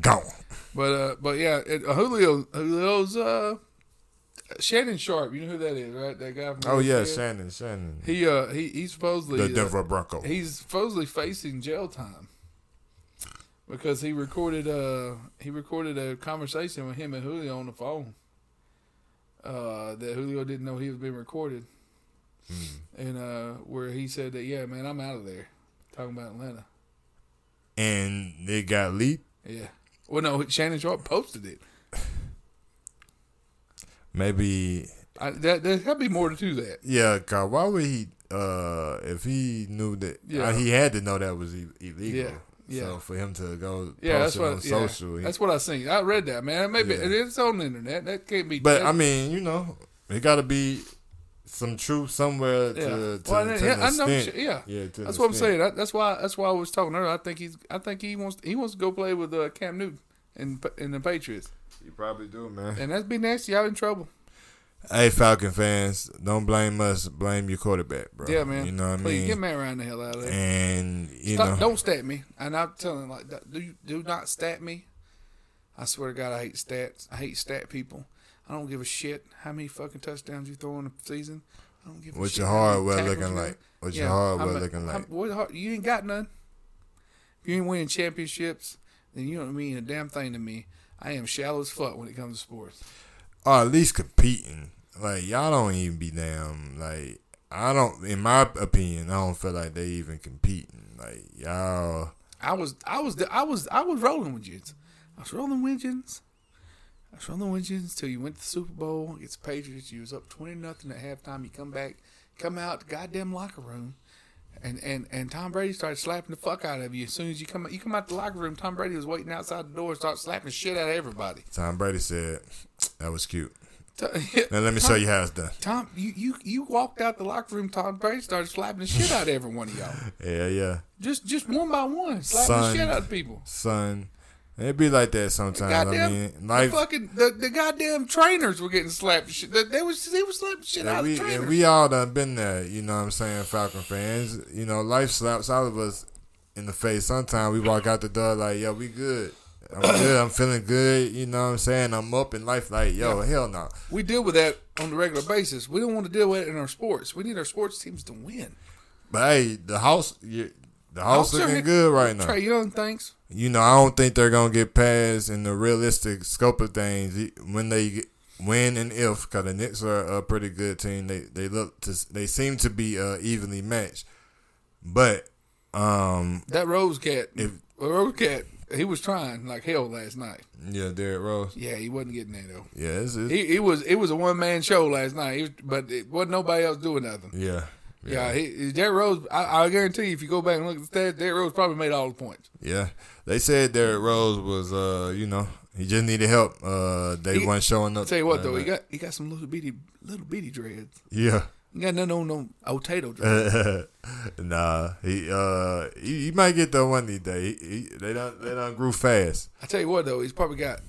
Gone. But uh, but yeah, it, uh, Julio Julio's uh, Shannon Sharpe. You know who that is, right? That guy. From Oh yeah, ESPN? Shannon, Shannon, He uh he he's supposedly the uh, Denver Bronco. he's supposedly facing jail time because he recorded uh he recorded a conversation with him and Julio on the phone. Uh, that Julio didn't know he was being recorded, and uh, where he said that yeah, man, I'm out of there. Talking about Atlanta. and it got leaked. Yeah. Well, no, Shannon Sharpe posted it. *laughs* Maybe I, that there had to be more to that. yeah. Cause why would he? Uh, if he knew that, Yeah. uh, he had to know that was i- illegal. Yeah, yeah. So for him to go Yeah, post that's it what. on yeah, social, he- that's what I seen. I read that, man. Maybe Yeah. it's on the internet. That can't be. but I mean, you know, it got to be some truth somewhere to, yeah. to, Well, to yeah, I know. Yeah, Yeah, that's what I'm saying. That, that's why. That's why I was talking earlier. I think he's. I think he wants. He wants to go play with uh, Cam Newton in in the Patriots, You probably do, man. and that's be nasty. Y'all in trouble. Hey, Falcon fans, don't blame us. Blame your quarterback, bro. Yeah, man. You know what I mean. Please mean? get Matt Ryan the hell out of there. and you Stop, know, don't stat me. And I'm telling like, do do not stat me. I swear to God, I hate stats. I hate stat people. I don't give a shit how many fucking touchdowns you throw in a season. I don't give a what's shit your how many hardware looking like? What's Yeah, your hardware I'm a- looking I'm- like? what you ain't got none. If you ain't winning championships, then you don't mean a damn thing to me. I am shallow as fuck when it comes to sports. or at least competing. Like y'all don't even be damn like I don't in my opinion, I don't feel like they even competing. Like y'all I was, I was, I was, I was rolling with you. I was rolling with you. I was rolling with you until you went to the Super Bowl against the Patriots. You was up twenty nothing at halftime. You come back, come out the goddamn locker room, and and and Tom Brady started slapping the fuck out of you as soon as you come you come out the locker room. Tom Brady was waiting outside the door and started slapping shit out of everybody. Tom Brady said that was cute. T- *laughs* Now let me show you how it's done. Tom, you, you you walked out the locker room. Tom Brady started slapping the shit out of every one of y'all. *laughs* Yeah, yeah. Just just one by one, slapping Son. the shit out of people. Son. It be like that sometimes. I Goddamn, mean, the fucking the, the goddamn trainers were getting slapped. Shit, they, they was they was slapping shit Yeah, out we, of trainers. and we all done been there, you know what I'm saying, Falcon fans. You know, life slaps all of us in the face. Sometimes we walk out the door like, yo, we good. I'm *coughs* good. I'm feeling good. You know what I'm saying? I'm up in life like, yo, hell no. we deal with that on a regular basis. We don't want to deal with it in our sports. We need our sports teams to win. But hey, the house, the house looking good right now. Trae Young, thanks. You know, I don't think they're gonna get past in the realistic scope of things when they get, win and if because the Knicks are a pretty good team. They they look to they seem to be uh, evenly matched, but um That Rose cat, If- Rose cat, he was trying like hell last night. yeah, Derrick Rose. Yeah, he wasn't getting there though. Yeah, it's, it's, He, he was it was a one man show last night. He was, but it wasn't nobody else doing nothing. yeah, Yeah, he, Derrick Rose. I, I guarantee you, if you go back and look at the stats, Derrick Rose probably made all the points. yeah. They said Derrick Rose was uh you know he just needed help. Uh, they He- weren't showing I'll up. tell you what though, Uh, he got he got some little bitty little bitty dreads. yeah. He got nothing on no old Tato *laughs* dreads. nah, he uh he, he might get that one these days. He, he, they don't they don't grew fast. I tell you what though, he's probably got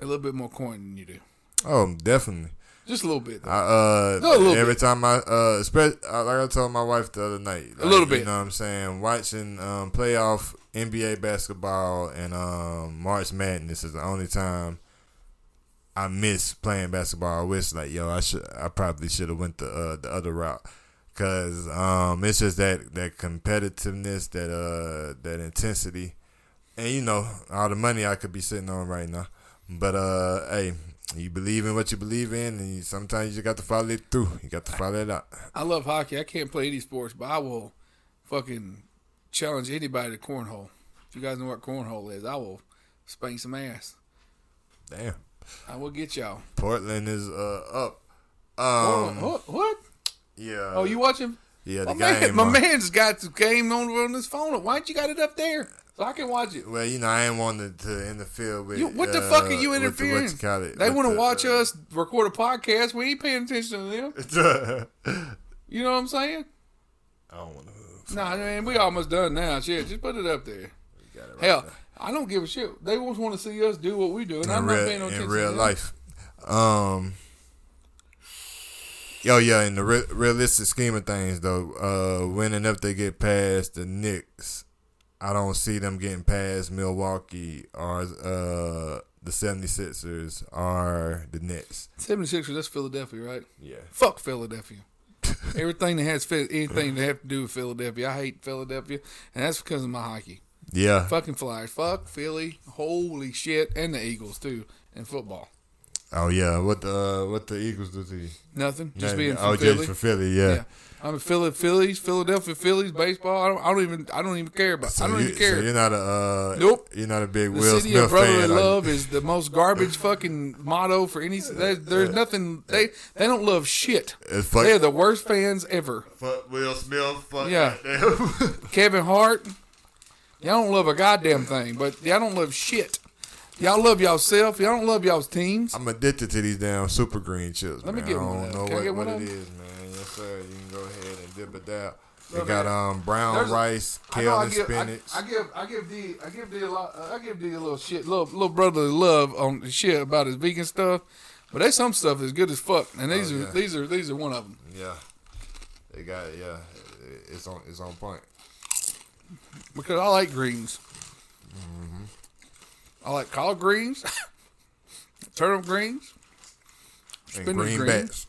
a little bit more coin than you do. Oh, definitely. Just a little bit. Though. I, uh, No, a little every bit. time I, uh, like I told my wife the other night, A little bit. You know what I'm saying? Watching um, playoff NBA basketball and um, March Madness is the only time I miss playing basketball. I wish like, yo, I should, I probably should have went the uh, the other route. Cause um, it's just that that competitiveness, that uh, that intensity, and you know all the money I could be sitting on right now. But uh, hey, you believe in what you believe in, and you, sometimes you just got to follow it through. You got to follow it out. I love hockey. I can't play any sports, but I will fucking challenge anybody to cornhole. If you guys know what cornhole is, I will spank some ass. Damn, I will get y'all. Portland is uh, up. Um, what? what? yeah. Oh, you watching? Yeah, the My, man, game. my man's got the game on on his phone. Why ain't you got it up there so I can watch it? Well, you know, I ain't wanted to interfere with. You, what the uh, fuck are you with the- interfering? you call it, they want to the, watch uh, us record a podcast. We ain't paying attention to them. *laughs* You know what I'm saying? I don't want to. Nah, man, we almost done now. Shit, just put it up there. Hell, I don't give a shit. They just want to see us do what we do, and in I'm not real, paying no attention. in to real life. Um. Yo, yeah. In the re- realistic scheme of things, though, uh, winning if they get past the Knicks, I don't see them getting past Milwaukee or uh, the 76ers or the Nets. 76ers, that's Philadelphia, right? Yeah. Fuck Philadelphia. *laughs* Everything that has anything that have to do with Philadelphia, I hate Philadelphia, and that's because of my hockey. Yeah. Fucking Flyers, fuck Philly, holy shit, and the Eagles too, and football. Oh yeah. What the uh, what the Eagles do to you? Nothing, just Yeah, being oh, from Philly. just for Philly. Yeah. yeah. I'm a Philly, Phillies, Philadelphia Phillies baseball. I don't, I don't even, I don't even care about. So I don't you, even care. So you're not a uh, Nope. You're not a big The Will city Smith of brotherly fan. love is the most garbage fucking motto for any. There's, there's nothing. They they don't love shit. Fuck- They're the worst fans ever. Fuck Will Smith. Fuck Yeah. *laughs* Kevin Hart. Y'all don't love a goddamn thing, but y'all don't love shit. Y'all love y'allself. Y'all don't love y'all's teams. I'm addicted to these damn super green chips. Let me man. get I one don't of know them. Can I what, get what one it of is, man. Yes, sir. You can go ahead and dip it down. They Look, got man, um brown there's a- rice, I know kale, I and give, spinach. I, I give I give D I give D a lot uh, I give D a little shit little little brotherly love on the shit about his vegan stuff. But there's some stuff that's good as fuck, and these Oh, are yeah. these are these are one of them. Yeah, they got. Yeah, it's on it's on point. because I like greens. I like collard greens, *coughs* turnip greens, And Spinach greenbacks.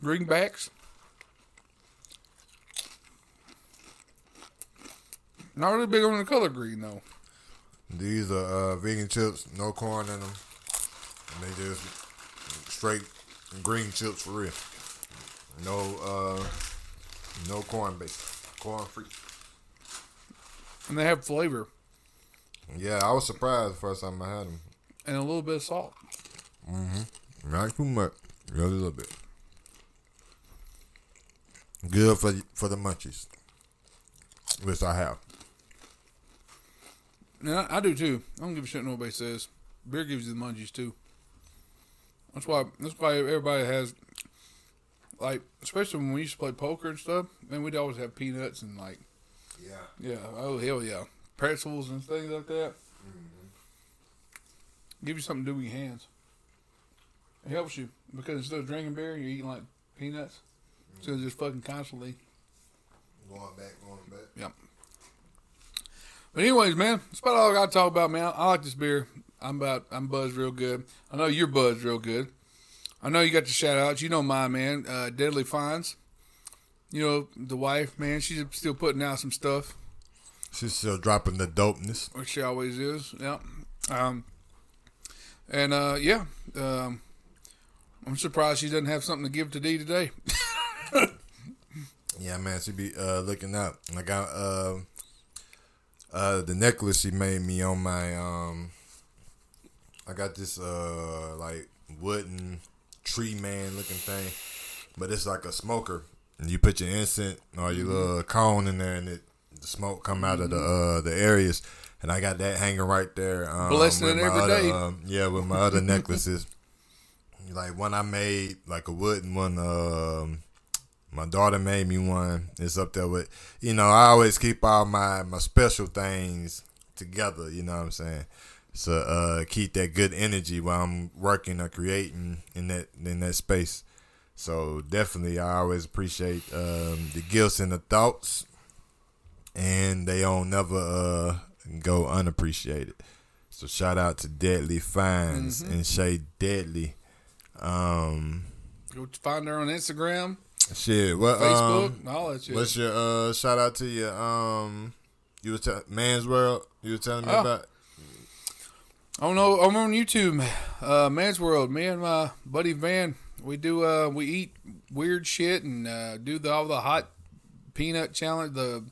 greens. greenbacks. Not really big on the color green though. These are uh, vegan chips, no corn in them. And they just straight green chips for real. No uh, no corn base, corn free. And they have flavor Yeah, I was surprised the first time I had them. and a little bit of salt. Mm-hmm. Not too much, just a little bit. Good for for the munchies, which I have. I, I do too. I don't give a shit what nobody says. Beer gives you the munchies too. That's why. That's why everybody has, like, especially when we used to play poker and stuff. Man, we'd always have peanuts and like, Yeah. yeah, oh hell yeah, pretzels and things like that. Give you something to do with your hands. It helps you because instead of drinking beer, you're eating like peanuts. Instead of just fucking constantly. Going back, going back. Yep. But anyways, man, that's about all I got to talk about, man. I like this beer. I'm about I'm buzzed real good. I know you're buzzed real good. I know you got the shout outs. You know my man. Uh, Deadly Finds. You know the wife, man. She's still putting out some stuff, She's still dropping the dopeness. which she always is. Yeah. Um, and uh, yeah, um, I'm surprised she doesn't have something to give to D today. *laughs* Yeah, man, she be uh, looking up. I got uh, uh, the necklace she made me on my um. I got this uh like wooden tree man looking thing, but it's like a smoker. And you put your incense or your little cone in there, and it the smoke come out of the uh the areas. And I got that hanging right there. Um, Blessing it every other, day. Um, yeah, with my other necklaces. *laughs* Like one I made, like a wooden one. Um, my daughter made me one. It's up there with, you know, I always keep all my, my special things together, you know what I'm saying? So uh keep that good energy while I'm working or creating in that in that space. So definitely I always appreciate um the gifts and the thoughts and they don't never uh go unappreciated. So shout out to Deadly Finds and Shay Deadly. Um Go find her on Instagram, shit, what Facebook, um, all that shit. What's your uh shout out to your um you was tell Man's World you were telling me Oh. don't know. I'm on YouTube, uh, Man's World. Me and my buddy Van, we do uh, we eat weird shit and uh, do the, all the hot peanut challenge, the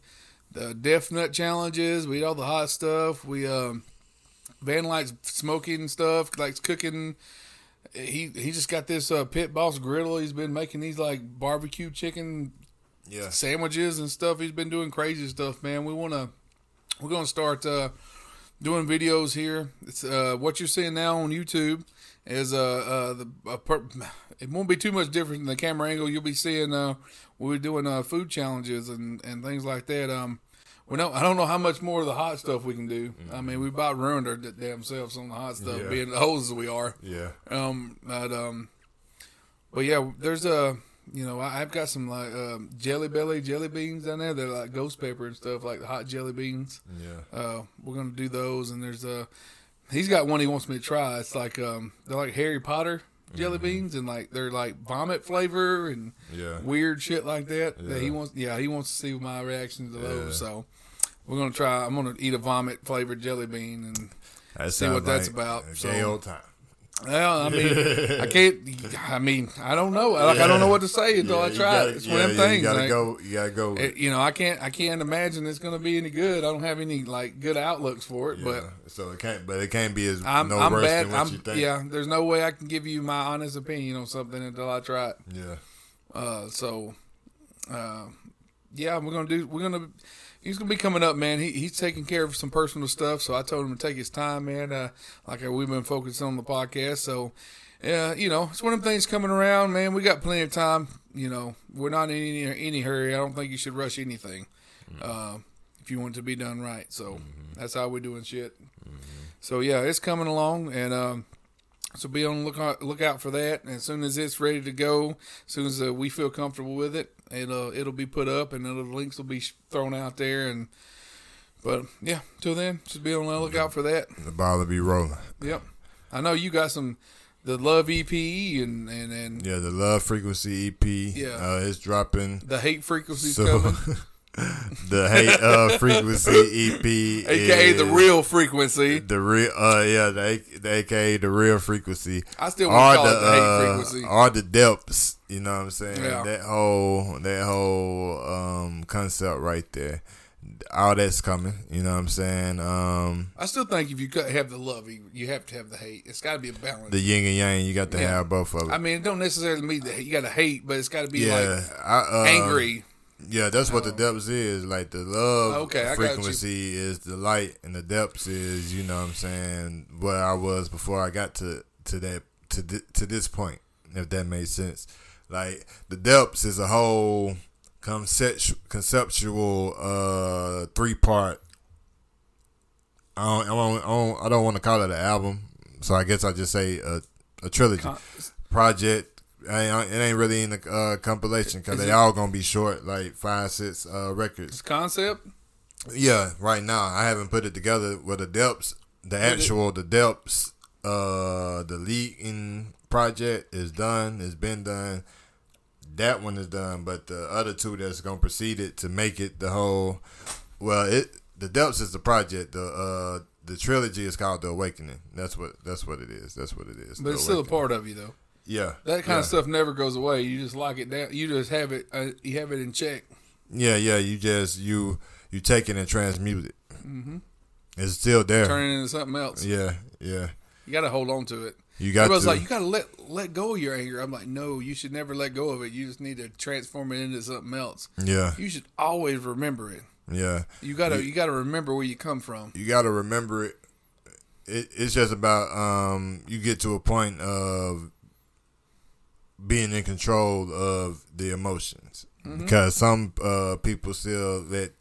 the death nut challenges. We eat all the hot stuff. We um, Van likes smoking stuff, likes cooking. He he just got this uh, Pit Boss griddle. He's been making these like barbecue chicken Yeah. sandwiches and stuff. He's been doing crazy stuff, man. We want to we're to start uh, doing videos here. It's uh, what you're seeing now on YouTube is uh, uh the uh, per- it won't be too much different than the camera angle. You'll be seeing uh we're doing uh food challenges and and things like that. Um. We don't, I don't know how much more of the hot stuff we can do. I mean, we about ruined our d- damn selves on the hot stuff, Yeah. being the hoes as we are. Yeah. Um, but um, but yeah, there's a you know I, I've got some like um, jelly belly jelly beans down there. They're like ghost pepper and stuff, like the hot jelly beans. Yeah. Uh, we're gonna do those, and there's a he's got one he wants me to try. It's like um, they're like Harry Potter jelly beans, and like they're like vomit flavor and Yeah. weird shit like that. That he Yeah. wants, yeah, he wants to see my reaction to those. Yeah. So we're gonna try. I'm gonna eat a vomit flavored jelly bean and That See what sounds that's about, A so- old time. Well, I mean, I *laughs* can't. I mean, I don't know. Like, I don't know what to say until I you try gotta- it. It's yeah, one of them yeah, things. You gotta like, go. You gotta go. it- you know, I can't. I can't imagine it's going to be any good. I don't have any like good outlooks for it. yeah. But so it can't. But it can't be as I'm, no I'm worse bad. than what I'm you think. yeah. There's no way I can give you my honest opinion on something until I try it. Yeah. Uh, so, uh, yeah, we're gonna do. We're gonna. He's gonna be coming up, man. He, he's taking care of some personal stuff, so I told him to take his time, man. Uh, like we've been focused on the podcast, so yeah, you know, it's one of them things coming around, man. We got plenty of time. You know, we're not in any any hurry. I don't think you should rush anything. Uh, if you want it to be done right, so that's how we're doing shit. So yeah, it's coming along, and um, So be on the lookout, lookout for that. And as soon as it's ready to go, as soon as uh, we feel comfortable with it, it'll it'll be put up and the links will be thrown out there. And but yeah, till then, just be on the lookout for that. The ball will be rolling. Yep, I know you got some the Love EP and and and Yeah, the Love Frequency EP. Yeah. uh, it's dropping. the Hate Frequency So coming, *laughs* the Hate uh, Frequency EP, aka the real frequency. the real, uh, yeah, the, the AKA the real frequency. I still want to call it the Hate uh, Frequency. are the depths. You know what I'm saying? Yeah. That whole that whole um concept right there. All that's coming. You know what I'm saying? Um, I still think if you have the love, you you have to have the hate. It's got to be a balance. the yin and yang. You got to Yeah. have both of it. I mean, it don't necessarily mean that you got to hate, but it's got to be yeah, like I, uh, angry. Yeah, that's what the depths is. Like the love Okay, I got you. frequency is the light, and the depths is you know what I'm saying where I was before I got to to that to thi- to this point. If that made sense, like the depths is a whole concept conceptual uh three part. I don't, I don't, I don't, I don't want to call it an album, so I guess I just say a, a trilogy Con- project. I ain't, it ain't really in the uh, compilation because they it- all gonna be short, like five, six uh, records. concept. Yeah, right now I haven't put it together with the depths. The actual the depths, uh, the leaking project is done. It's been done. That one is done, but the other two that's gonna precede it to make it the whole. Well, it the depths is the project. The uh the trilogy is called the awakening. That's what that's what it is. That's what it is. But it's still a part of you, though. Yeah, That kind yeah. of stuff never goes away. You just lock it down. You just have it. Uh, you have it in check. Yeah, yeah. You just you you take it and transmute it. Mm-hmm. It's still there. Turn it into something else. Yeah, yeah. You got to hold on to it. You got Everybody's to. like, you got to let let go of your anger. I'm like, no, you should never let go of it. You just need to transform it into something else. yeah, You should always remember it. yeah. You gotta you gotta remember where you come from. You got to remember it. it. It's just about um. You get to a point of being in control of the emotions Mm-hmm. because some uh people still let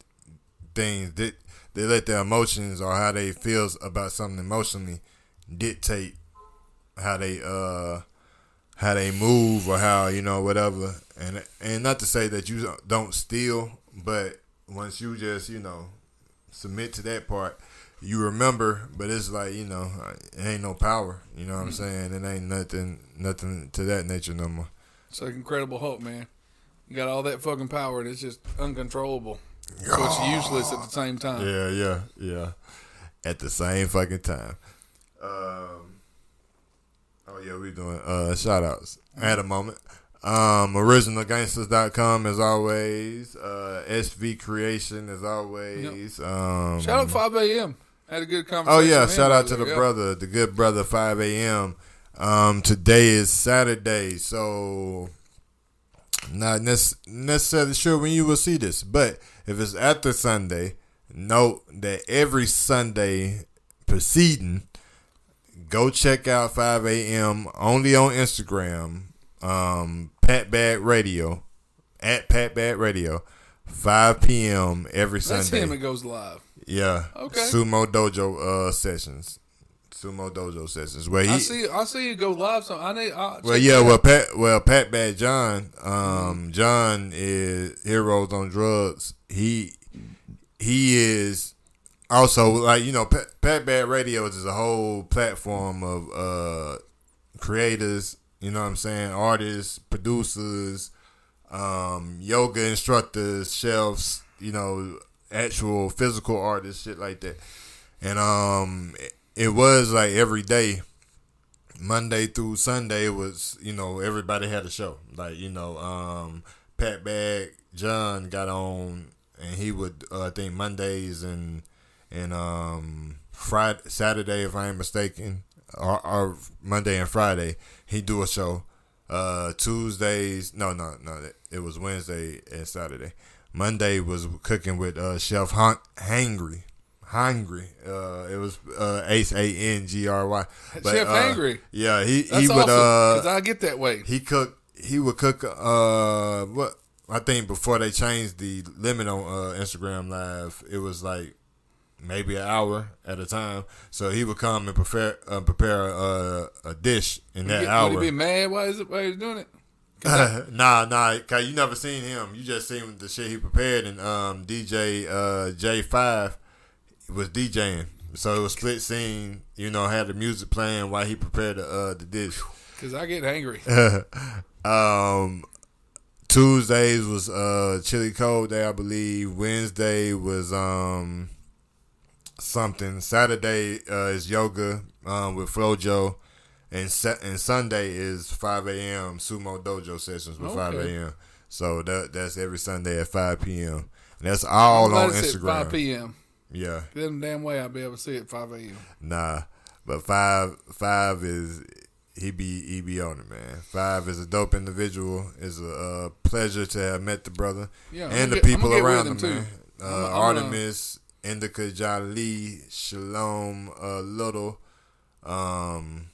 things that they let their emotions or how they feels about something emotionally dictate how they uh how they move or how you know whatever and and not to say that you don't steal but once you just you know submit to that part you remember but it's like you know it ain't no power you know what i'm saying? It ain't nothing nothing to that nature no more. It's like Incredible Hulk, man. You got all that fucking power, and it's just uncontrollable. So it's useless at the same time. yeah yeah yeah. At the same fucking time. Um oh yeah we doing uh shout outs at a moment. Um originalgangsters.com as always. Uh sv creation as always. Um Shout out 5 a.m. Had a good conversation. Oh yeah, shout out to the yeah. brother, the good brother, five a.m. Um, today is Saturday, so not necessarily sure when you will see this, but if it's after Sunday, note that every Sunday preceding, go check out five a.m. only on Instagram, um, Pat Bad Radio, at Pat Bad Radio, five p.m. every Sunday. That's him. It goes live. Yeah. Okay. Sumo Dojo uh sessions. Sumo Dojo sessions. Where he I see. I see you go live. So I need. I'll well yeah, well. Pat well Pat Bad John, um John is Heroes on Drugs. He he is also like, you know, Pat, Pat Bad Radio is a whole platform of uh creators, you know what I'm saying, artists, producers, um, yoga instructors, chefs, you know, actual physical artists, shit like that. And um, it, was like every day, Monday through Sunday it was, you know, everybody had a show. Like you know, um, Pat Bag John got on, and he would, uh, I think Mondays and and um Friday, Saturday, if I ain't mistaken, or, or Monday and Friday, he do a show. Uh, Tuesdays, no, no, no, it was Wednesday and Saturday. Monday was cooking with uh, Chef Han- Hangry. Hungry. Uh, it was uh, H A N G R Y. Chef uh, Hangry. Yeah, he That's he would Because uh I get that way. he cook he would cook uh what I think before they changed the limit on uh, Instagram Live, it was like maybe an hour at a time. So he would come and prepare uh, prepare a, a dish in that Would hour. he be mad? Why is it? Why he's doing it? *laughs* nah, nah, cause you never seen him. You just seen the shit he prepared, and um, DJ uh, J Five was DJing. So it was split scene. You know, had the music playing while he prepared the uh, the dish. Because I get angry. *laughs* um, Tuesdays was uh chili cold day, I believe. Wednesday was um something. Saturday uh, is yoga um with Flojo, and and Sunday is five a.m. sumo dojo sessions with five a.m. So that that's every Sunday at five p.m. And that's all on Instagram. 5 p.m. Yeah, Them damn way I'll be able to see it 5 a.m. nah, but five five is. He be he be on it, man. Five is a dope individual. It's a uh, pleasure to have met the brother Yeah, I'm and the people gonna get with around him, man. Uh, I'm- I'm gonna- Artemis, Indica Jali, Shalom, uh, Little. Um,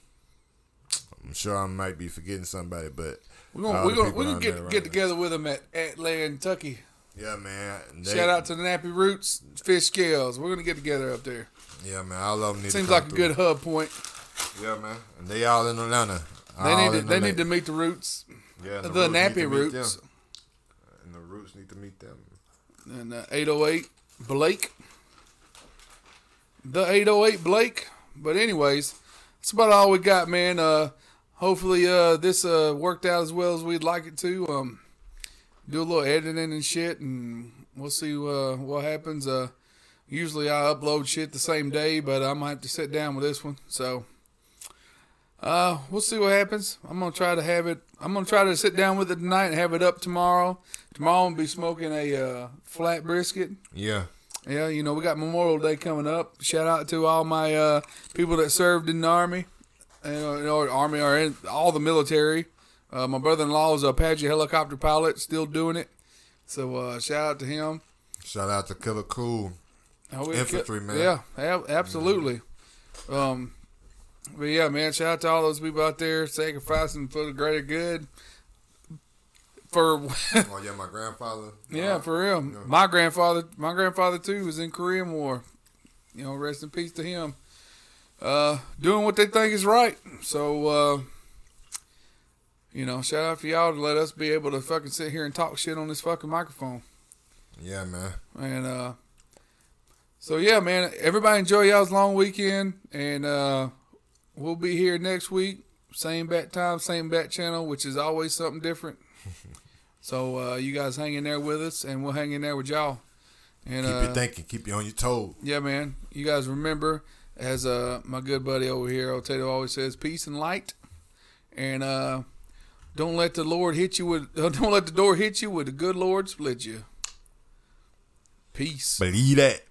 I'm sure I might be forgetting somebody, but We're gonna we're gonna we're gonna get around get us. together with them at at Kentucky. Yeah, man. They- Shout out to the Nappy Roots Fish Scales. We're gonna get together up there. Yeah, man. All of them need Seems like come a through. good hub point. Yeah, man. And they all in Atlanta. They All need to they need to meet the Roots, yeah, and the, Roots Nappy Roots. And the Roots need to meet them. and uh, 808 Blake. The 808 Blake. But anyways, that's about all we got, man. Uh, hopefully uh, this uh, worked out as well as we'd like it to. Um, do a little editing and shit, and we'll see uh, what happens. Uh, usually I upload shit the same day, but I might have to sit down with this one. So uh, we'll see what happens. I'm gonna try to have it. I'm gonna try to sit down with it tonight and have it up tomorrow. Tomorrow I'll be smoking a uh, flat brisket. Yeah. Yeah, you know, we got Memorial Day coming up. Shout out to all my uh, people that served in the Army, and, uh, or Army, or in all the military. Uh, my brother in law is a Apache helicopter pilot, still doing it. So uh, shout out to him. Shout out to Killer Cool. Oh, Infantry, man. Yeah, ab- absolutely. Um, but yeah, man, shout out to all those people out there sacrificing for the greater good. For *laughs* Oh yeah, my grandfather. Yeah, for real. My grandfather, my grandfather too, was in Korean War. You know, rest in peace to him. Uh, doing what they think is right. So, uh, you know, shout out for y'all to let us be able to fucking sit here and talk shit on this fucking microphone. Yeah, man. And uh, so yeah, man, everybody enjoy y'all's long weekend, and uh, we'll be here next week, same bat time, same bat channel, which is always something different. *laughs* so uh, you guys hang in there with us, and we'll hang in there with y'all. And Keep uh, you thinking. Keep you on your toes. yeah, man, you guys remember, as uh, my good buddy over here, Otato always says, peace and light, and uh, don't let the Lord hit you with, *laughs* don't let the door hit you with the good Lord split you. Peace. Believe that.